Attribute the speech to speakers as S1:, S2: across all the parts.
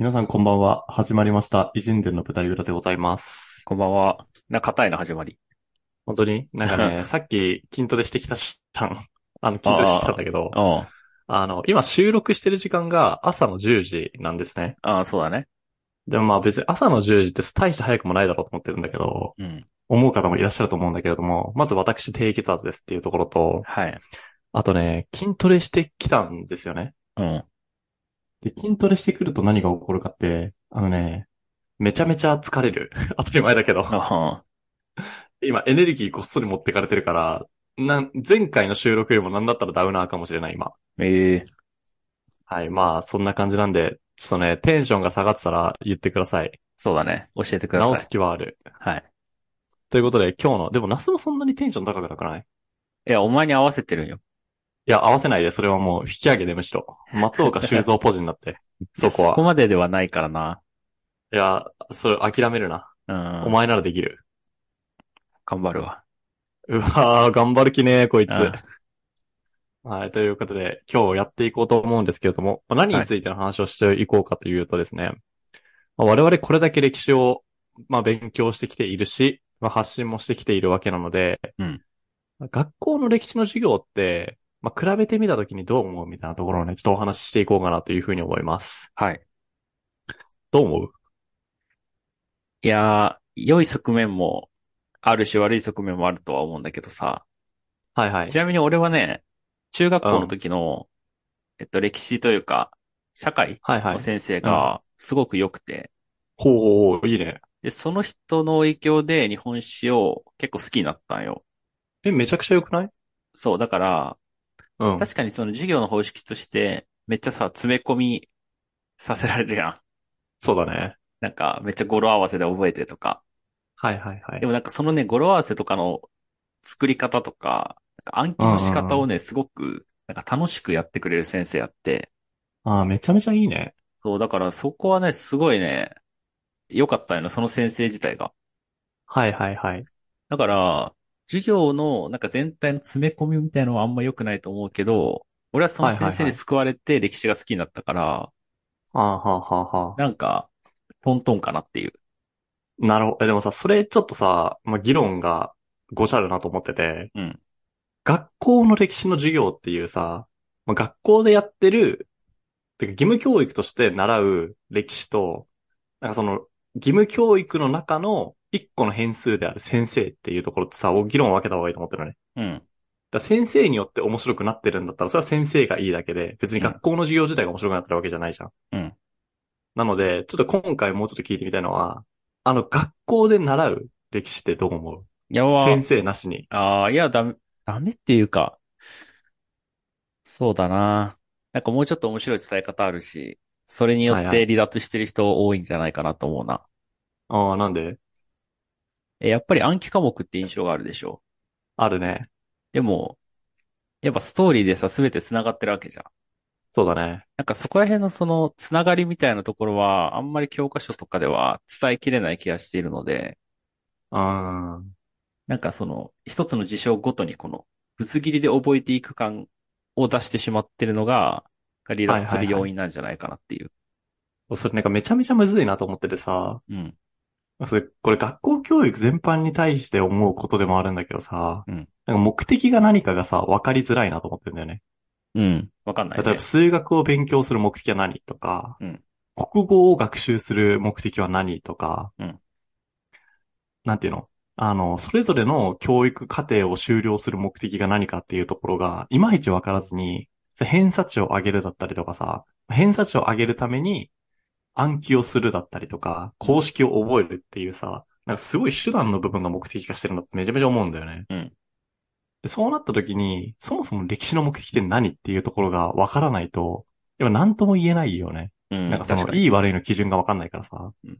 S1: 皆さんこんばんは。始まりました。偉人伝の舞台裏でございます。
S2: こんばんは。な、硬いな、始まり。
S1: 本当に？なんかね、さっき筋トレしてきたし、あの、あの筋トレしてきたんだけど、
S2: うん。
S1: あの、今収録してる時間が朝の10時なんですね。
S2: ああ、そうだね。
S1: でもまあ別に朝の10時って大して早くもないだろうと思ってるんだけど、
S2: うん。
S1: 思う方もいらっしゃると思うんだけれども、まず私低血圧ですっていうところと、
S2: はい。
S1: あとね、筋トレしてきたんですよね。
S2: うん。
S1: で、筋トレしてくると何が起こるかって、あのね、めちゃめちゃ疲れる。当たり前だけど。
S2: あ
S1: 今エネルギーこっそり持ってかれてるから、なん、前回の収録よりもなんだったらダウナーかもしれない今。
S2: ええ
S1: はい、まあそんな感じなんで、ちょっとね、テンションが下がってたら言ってください。
S2: そうだね。教えてくだ
S1: 直す
S2: さい。
S1: 気はある。
S2: はい。
S1: ということで今日の、でもナスもそんなにテンション高くなくない？
S2: いや、お前に合わせてるんよ。
S1: いや、合わせないで、それはもう引き上げでむしろ。松岡修造ポジになって。そこは。
S2: そこまでではないからな。
S1: いや、それ諦めるな。
S2: うん。
S1: お前ならできる。
S2: 頑張るわ。
S1: うわー、頑張る気ねー、こいつ。
S2: うん
S1: はい。ということで、今日やっていこうと思うんですけれども、まあ何についての話をしていこうかというとですね、まあ我々これだけ歴史を、まあ、勉強してきているし、まあ、発信もしてきているわけなので、
S2: うん
S1: まあ学校の歴史の授業って、まあ、比べてみたときにどう思うみたいなところをね、ちょっとお話ししていこうかなというふうに思います。
S2: はい。
S1: どう思う？
S2: いやー、良い側面もあるし悪い側面もあるとは思うんだけどさ。
S1: はいはい
S2: ち。なみに俺はね、中学校の時の、えっと、歴史というか、社会
S1: はいはい
S2: の。先生がすごく良くて、
S1: ほうほうほう、いいね。
S2: で、その人の影響で日本史を結構好きになったんよ。
S1: え、めちゃくちゃ良くない？
S2: そう、だから、
S1: うん。
S2: 確かにその授業の方式として、めっちゃさ、詰め込みさせられるやん。
S1: そうだね。
S2: なんか、めっちゃ語呂合わせで覚えてとか。
S1: はいはいはい
S2: で。もなんかそのね、語呂合わせとかの作り方とか、なんか暗記の仕方をね、すごく、なんか楽しくやってくれる先生やって。
S1: ああ、めちゃめちゃいいね。
S2: そう、だからそこはね、すごいね、良かったよね、その先生自体が。
S1: はいはいはい。
S2: だから、授業のなんか全体の詰め込みみたいのはあんま良くないと思うけど、俺はその先生に救われて歴史が好きになったから、
S1: ああ、はあはあはあ。
S2: なんか、トントンかなっていう。
S1: なるほど。えでもさ、それちょっとさ、まあ、議論がごちゃるなと思ってて、
S2: うん。
S1: 学校の歴史の授業っていうさ、まあ、学校でやってる、てか義務教育として習う歴史と、なんかその、義務教育の中の一個の変数である先生っていうところってさ、議論を分けた方がいいと思ってるのね。
S2: うん。
S1: だ先生によって面白くなってるんだったら、それは先生がいいだけで、別に学校の授業自体が面白くなってるわけじゃないじゃん。
S2: うん。
S1: なので、ちょっと今回もうちょっと聞いてみたいのは、あの、学校で習う歴史ってどう思う？
S2: いやわ
S1: 先生なしに。
S2: ああ、いや、ダメ、ダメっていうか、そうだな。なんかもうちょっと面白い伝え方あるし、それによっ
S1: はいはい
S2: て離脱してる人多いんじゃないかなと思うな。
S1: ああ、なんで？
S2: え、やっぱり暗記科目って印象があるでしょ？
S1: あるね。
S2: でも、やっぱストーリーでさ、すべて繋がってるわけじゃん。
S1: そうだね。
S2: なんかそこら辺のその繋がりみたいなところは、あんまり教科書とかでは伝えきれない気がしているので、
S1: あ
S2: なんかその、一つの事象ごとにこの、ぶつ切りで覚えていく感を出してしまってるのが、離脱する要因なんじゃないかなっていう。
S1: あ。それなんかめちゃめちゃむずいなと思っててさ、
S2: うん。
S1: それ、これ学校教育全般に対して思うことでもあるんだけどさ、
S2: うん
S1: なんか目的が何かがさ、分かりづらいなと思ってるんだよね。
S2: うん。わかんないね
S1: 例えば。数学を勉強する目的は何とか、
S2: うん
S1: 国語を学習する目的は何とか、
S2: うん
S1: なんていうの？あの、それぞれの教育課程を修了する目的が何かっていうところが、いまいちわからずに、偏差値を上げるだったりとかさ、偏差値を上げるために暗記をするだったりとか、公式を覚えるっていうさ、なんかすごい手段の部分が目的化してるんだってめちゃめちゃ思うんだよね。
S2: うん
S1: でそうなった時に、そもそも歴史の目的って何っていうところがわからないと、やっぱ何とも言えないよね。
S2: うん。
S1: なんかその、いい悪いの基準がわかんないからさ。
S2: うん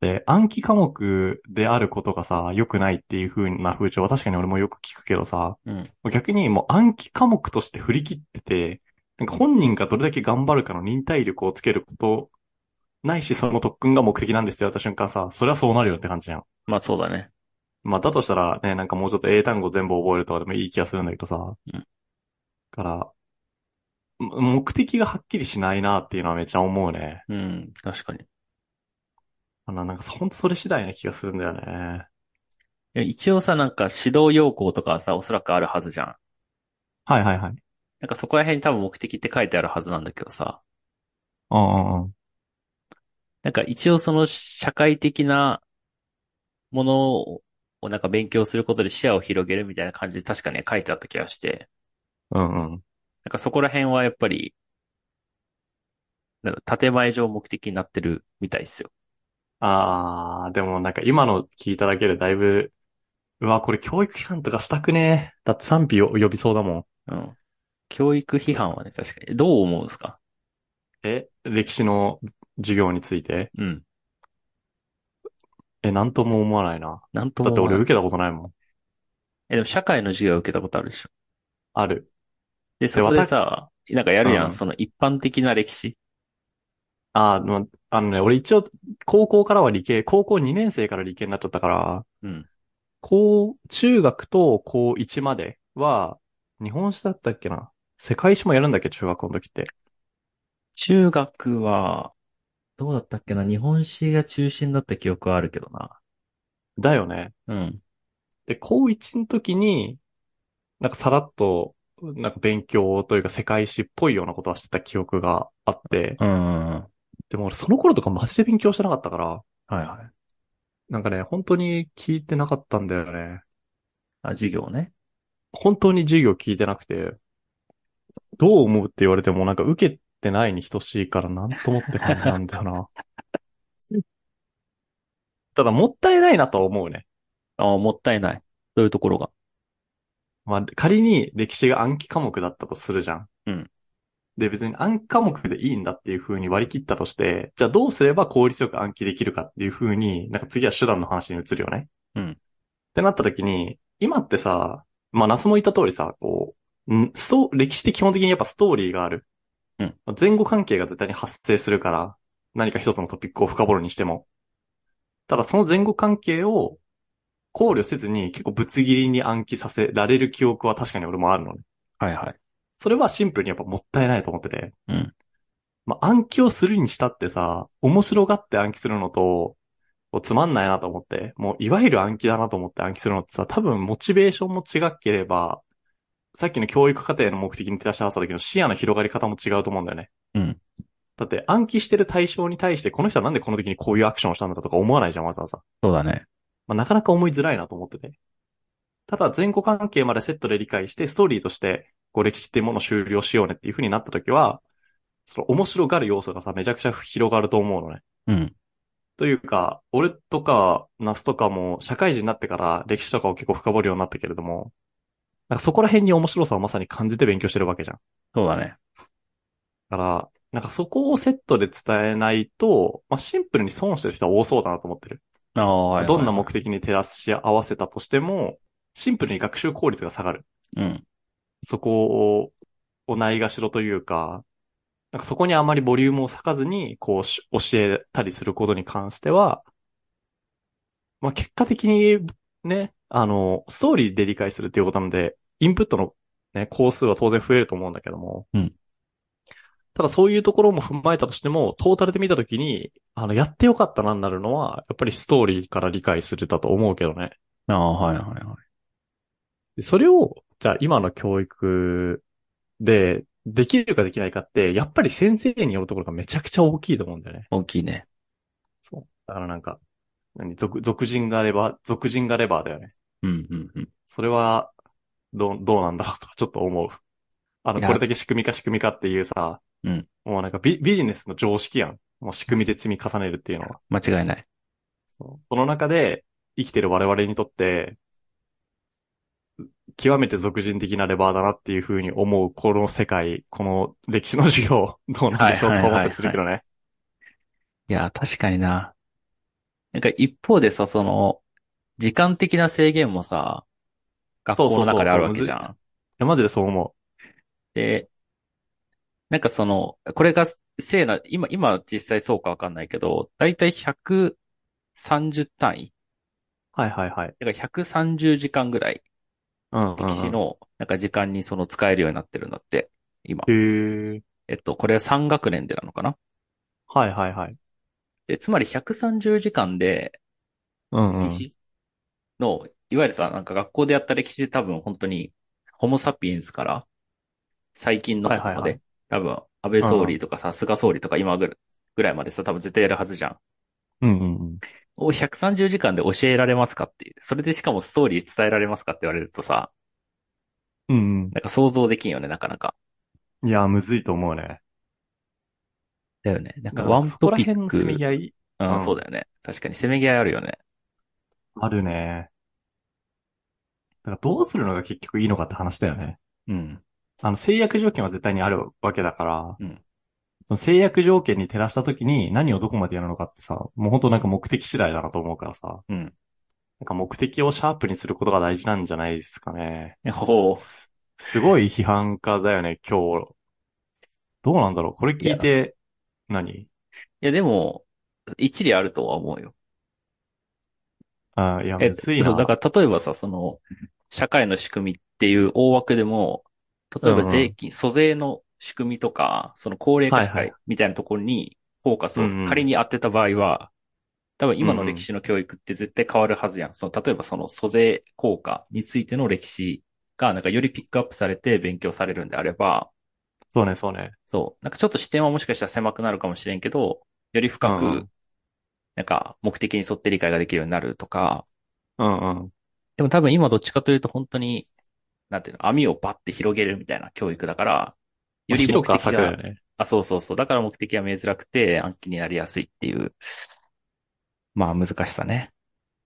S1: で、暗記科目であることがさ、良くないっていう風な風潮は確かに俺もよく聞くけどさ、
S2: うん。
S1: 逆にもう暗記科目として振り切ってて、なんか本人がどれだけ頑張るかの忍耐力をつけること、ないしその特訓が目的なんですって言われた瞬間さ、それはそうなるよって感じじゃん。
S2: まあそうだね。
S1: まあだとしたらね、なんかもうちょっと英単語全部覚えるとかでもいい気がするんだけどさ。
S2: うん
S1: から、目的がはっきりしないなっていうのはめっちゃ思うね。
S2: うん、確かに。
S1: あの、なんかほんとそれ次第な気がするんだよね。
S2: いや一応さ、なんか指導要項とかはさ、おそらくあるはずじゃん。
S1: はいはいはい。
S2: なんかそこら辺に多分目的って書いてあるはずなんだけどさ。
S1: うんうんうん。
S2: なんか一応その社会的なものをなんか勉強することで視野を広げるみたいな感じで確かに書いてあった気がして。
S1: うんうん。
S2: なんかそこら辺はやっぱり、なんか建前上目的になってるみたいですよ。
S1: あー、でもなんか今の聞いただけでだいぶ、うわ、これ教育批判とかしたくねだって賛否を呼びそうだも
S2: ん。うん。教育批判はね、確かに。どう思うんですか？
S1: え歴史の授業について？
S2: うん。
S1: え、なんとも思わないな。
S2: なんとも
S1: だって俺受けたことないもん。
S2: え、でも社会の授業を受けたことあるでしょ。
S1: ある。
S2: で、そこでさ、なんかやるやん、うん、その一般的な歴史。
S1: ああ、あのね、俺一応、高校からは理系、高校2年生から理系になっちゃったから、
S2: うん。
S1: 高、中学と高1までは、日本史だったっけな？世界史もやるんだっけ中学校の時って。
S2: 中学は、どうだったっけな？日本史が中心だった記憶はあるけどな。
S1: だよね。
S2: うん。
S1: で、高1の時に、なんかさらっと、なんか勉強というか世界史っぽいようなことはしてた記憶があって。
S2: うん。
S1: でも俺その頃とかマジで勉強してなかったから。
S2: はいはい。
S1: なんかね、本当に聞いてなかったんだよね。
S2: あ、授業ね。
S1: 本当に授業聞いてなくて、どう思うって言われてもなんか受けてないに等しいからなんともって感じなんだよな。ただもったいないなとは思うね。
S2: ああ、もったいない。どういうところが？
S1: まあ、仮に歴史が暗記科目だったとするじゃん。
S2: うん。
S1: で、別に暗記科目でいいんだっていう風に割り切ったとして、じゃあどうすれば効率よく暗記できるかっていう風に、なんか次は手段の話に移るよね。
S2: うん。っ
S1: てなった時に、今ってさ、まあ、ナスも言った通りさ、こう、ん、そう、歴史って基本的にやっぱストーリーがある。
S2: うん。
S1: 前後関係が絶対に発生するから、何か一つのトピックを深掘るにしても。ただその前後関係を考慮せずに結構ぶつ切りに暗記させられる記憶は確かに俺もあるのね。
S2: はいはい。
S1: それはシンプルにやっぱもったいないと思ってて。
S2: うん。
S1: まあ、暗記をするにしたってさ、面白がって暗記するのと、つまんないなと思って、もういわゆる暗記だなと思って暗記するのってさ、多分モチベーションも違ければ、さっきの教育課程の目的に照らし合わせた時の視野の広がり方も違うと思うんだよね。
S2: うん。
S1: だって暗記してる対象に対してこの人はなんでこの時にこういうアクションをしたんだとか思わないじゃん、わざわざ。
S2: そうだね。
S1: まあ、なかなか思いづらいなと思ってて。ただ前後関係までセットで理解して、ストーリーとして、こう歴史っていうものを終了しようねっていう風になった時は、その面白がる要素がさ、めちゃくちゃ広がると思うのね。
S2: うん。
S1: というか、俺とか、ナスとかも、社会人になってから歴史とかを結構深掘るようになったけれども、なんかそこら辺に面白さをまさに感じて勉強してるわけじゃん。
S2: そうだね。
S1: だから、なんかそこをセットで伝えないと、まあ、シンプルに損してる人は多そうだなと思ってる。
S2: ああ、はい、はい、
S1: どんな目的に照らし合わせたとしても、シンプルに学習効率が下がる。
S2: うん。
S1: そこを、ないがしろというか、なんかそこにあまりボリュームを割かずに、こう教えたりすることに関しては、まあ結果的にね、あの、ストーリーで理解するっていうことなので、インプットのね、工数は当然増えると思うんだけども、
S2: うん。
S1: ただそういうところも踏まえたとしても、トータルで見たときに、あの、やってよかったなになるのは、やっぱりストーリーから理解するだと思うけどね。
S2: ああ、はいはいはい。
S1: それを、じゃあ今の教育で、できるかできないかって、やっぱり先生によるところがめちゃくちゃ大きいと思うんだよね。
S2: 大きいね。
S1: そう。だからなんか、何、俗、俗人がレバー、俗人がレバーだよね。
S2: うんうんうん。
S1: それは、どう、どうなんだろうとちょっと思う。あの、これだけ仕組みか仕組みかっていうさ、
S2: うん。
S1: もうなんかビビジネスの常識やん。もう仕組みで積み重ねるっていうのは。
S2: 間違いない。
S1: そう。その中で生きてる我々にとって、極めて俗人的なレバーだなっていうふうに思う、この世界、この歴史の授業、どうなんでしょうと思ったりするけどね。
S2: いや、確かにな。なんか一方でさ、その、時間的な制限もさ、学校の中であるわけじゃん。い
S1: や、マジでそう思う。
S2: で、なんかその、これがせいな、今、今実際そうかわかんないけど、だいたい130単位。
S1: はいはいはい。
S2: だから130時間ぐらい、
S1: うん、うん、
S2: 歴史の、なんか時間にその使えるようになってるんだって。今。
S1: へえ。
S2: えっと、これは3学年でなのかな？
S1: はいはいはい。
S2: で、つまり130時間で、
S1: うんうん。
S2: 歴史の、いわゆるさ、なんか学校でやった歴史で多分本当に、ホモサピエンスから、最近のところまで、
S1: はいはい
S2: 多分、安倍総理とかさ、菅総理とか今ぐらいまでさ、多分絶対やるはずじゃん。
S1: うんうんうん。
S2: を130時間で教えられますかっていう。それでしかもストーリー伝えられますかって言われるとさ、
S1: うん
S2: なんか想像できんよね、なかなか。
S1: うん。いや、むずいと思うね。
S2: だよね。なんかワン
S1: そこら
S2: トピック。
S1: 辺のせめぎ合い
S2: うん、
S1: うん
S2: そうだよね。確かにせめぎ合いあるよね。
S1: あるね。だからどうするのが結局いいのかって話だよね。
S2: うん。
S1: あの、制約条件は絶対にあるわけだから、
S2: うん
S1: その制約条件に照らしたときに何をどこまでやるのかってさ、もう本当なんか目的次第だなと思うからさ、
S2: うん。
S1: なんか目的をシャープにすることが大事なんじゃないですかね。
S2: ほう。
S1: す、すごい批判家だよね、今日。どうなんだろうこれ聞いて、何？
S2: いや、でも、一理あるとは思うよ。
S1: あいや、
S2: え、
S1: むずいな。
S2: そうだから、例えばさ、その、社会の仕組みっていう大枠でも、例えば税金、租税の仕組みとか、その高齢化社
S1: はいは
S2: 会みたいなところにフォーカスを
S1: うんうん
S2: 仮に当てた場合は、多分今の歴史の教育って絶対変わるはずやん。その、例えばその租税効果についての歴史が、なんかよりピックアップされて勉強されるんであれば、
S1: そうね、そうね。
S2: そう、なんかちょっと視点はもしかしたら狭くなるかもしれんけど、より深く
S1: うんうん、
S2: なんか目的に沿って理解ができるようになるとか、
S1: うんうん。
S2: でも多分今どっちかというと本当に、なんていうの、網をバッて広げるみたいな教育だから、より目
S1: 広く
S2: 的が
S1: 浅くだよ、ね。
S2: あ、そうそうそう。だから目的が見えづらくて暗記になりやすいっていう、まあ難しさね。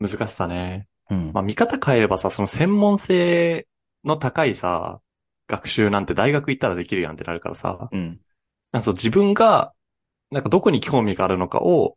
S1: 難しさね。
S2: うん。
S1: まあ見方変えればさ、その専門性の高いさ、学習なんて大学行ったらできるやんってなるからさ、
S2: うん。
S1: なんかそう自分が、なんかどこに興味があるのかを、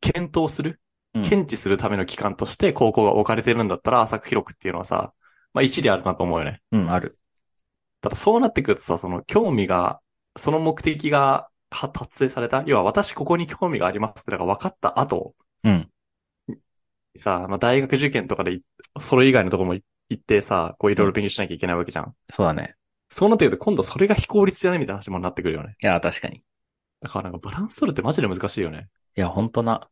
S1: 検討する？
S2: うん
S1: 検知するための機関として高校が置かれてるんだったら浅く広くっていうのはさ、まあ一理あるなと思うよね。
S2: うん、ある。
S1: ただそうなってくるとさ、その興味が、その目的がは達成された？要は私ここに興味がありますってのが分かった後、
S2: うん。
S1: さ、まあ大学受験とかでい、それ以外のところも行ってさ、こういろいろ勉強しなきゃいけないわけじゃん。
S2: そうだね。
S1: そうなってくると今度それが非効率じゃないみたいな話もなってくるよね。
S2: いや、確かに。い
S1: だからなんかバランス取るってマジで難しいよね。
S2: や、本当な。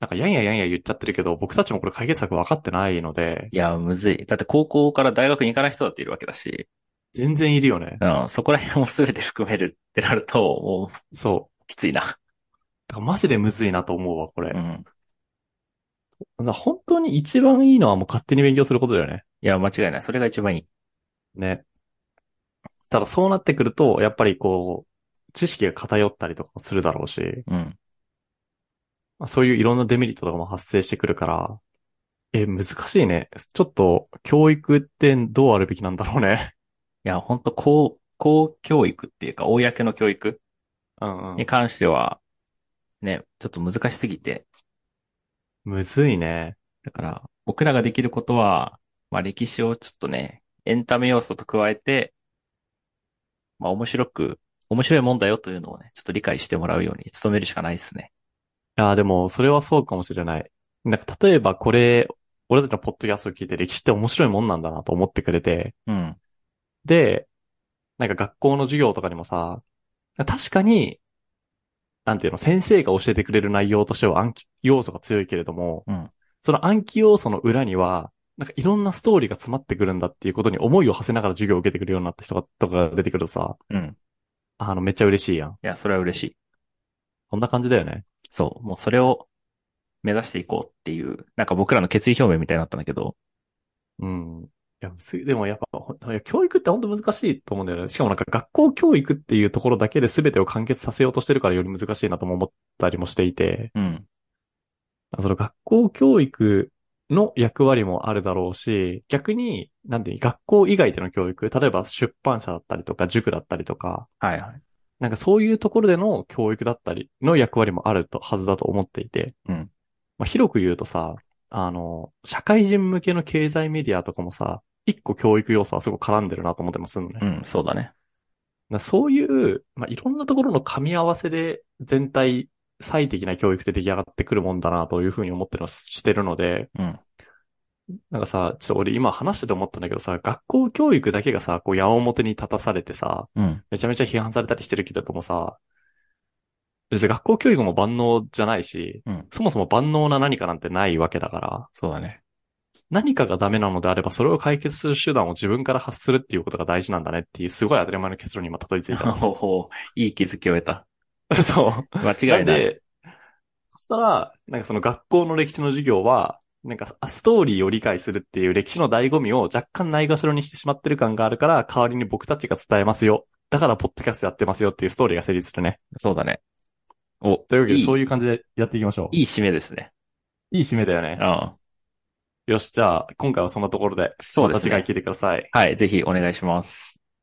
S1: なんかやんややんや言っちゃってるけど、僕たちもこれ解決策分かってないので、
S2: いや、むずい。だって高校から大学に行かない人だっているわけだし、
S1: 全然いるよね。
S2: うん、そこら辺も全て含めるってなると、もう、
S1: そ
S2: きついな。
S1: う。だからマジでむずいなと思うわ、これ。
S2: うん。
S1: 本当に一番いいのはもう勝手に勉強することだよね。
S2: いや、間違いない。それが一番いい。
S1: ね。ただそうなってくると、やっぱりこう、知識が偏ったりとかもするだろうし、
S2: うん。
S1: まあ、そういういろんなデメリットとかも発生してくるから、え、難しいね。ちょっと、教育ってどうあるべきなんだろうね。
S2: いや、本当公、公教育っていうか、公の教育
S1: うんうん
S2: に。関しては、ね、ちょっと難しすぎて。
S1: むずいね。
S2: だから、僕らができることは、まあ歴史をちょっとね、エンタメ要素と加えて、まあ面白く、面白いもんだよというのをね、ちょっと理解してもらうように努めるしかないですね。
S1: いや、でも、それはそうかもしれない。なんか、例えばこれ、俺たちのポッドキャストを聞いて歴史って面白いもんなんだなと思ってくれて、
S2: うん。
S1: で、なんか学校の授業とかにもさ、確かに、なんていうの、先生が教えてくれる内容としては暗記要素が強いけれども、
S2: うん
S1: その暗記要素の裏には、なんかいろんなストーリーが詰まってくるんだっていうことに思いを馳せながら授業を受けてくるようになった人がとかが出てくるとさ、
S2: うん。
S1: あの、めっちゃ嬉しいやん。
S2: いや、それは嬉しい。
S1: こんな感じだよね。
S2: そう。もうそれを目指していこうっていう、なんか僕らの決意表明みたいになったんだけど、
S1: うん。いや、すでもやっぱ、教育って本当難しいと思うんだよね。しかもなんか学校教育っていうところだけで全てを完結させようとしてるからより難しいなとも思ったりもしていて、
S2: うん。
S1: その学校教育の役割もあるだろうし、逆に、なんで、学校以外での教育、例えば出版社だったりとか、塾だったりとか、
S2: はいはい。
S1: なんかそういうところでの教育だったりの役割もあると、はずだと思っていて、
S2: うん。
S1: まあ、広く言うとさ、あの、社会人向けの経済メディアとかもさ、一個教育要素はすごく絡んでるなと思ってますのね。
S2: うん、そうだね。
S1: だそういう、まあ、いろんなところの噛み合わせで全体最適な教育って出来上がってくるもんだなというふうに思ってるのはしてるので、
S2: うん。
S1: なんかさ、ちょっと俺今話してて思ったんだけどさ、学校教育だけがさ、こう矢面に立たされてさ、
S2: うん。
S1: めちゃめちゃ批判されたりしてるけれどもさ、別に学校教育も万能じゃないし、
S2: うん。
S1: そもそも万能な何かなんてないわけだから、
S2: そうだね。
S1: 何かがダメなのであれば、それを解決する手段を自分から発するっていうことが大事なんだねっていう、すごい当たり前の結論に今たどり着いた。
S2: ほうほう。いい気づきを得た。
S1: そう。
S2: 間違いない。
S1: んで、そしたら、なんかその学校の歴史の授業は、なんかストーリーを理解するっていう歴史の醍醐味を若干ないがしろにしてしまってる感があるから、代わりに僕たちが伝えますよ。だからポッドキャストやってますよっていうストーリーが成立するね。
S2: そうだね。お、
S1: というわけで、
S2: いい
S1: そういう感じでやっていきましょう。
S2: いい締めですね。
S1: いい締めだよね
S2: う。ん。
S1: よし、じゃあ、今回はそんなところで、
S2: そうですね
S1: また次回聞いてください。
S2: はい、ぜひお願いします。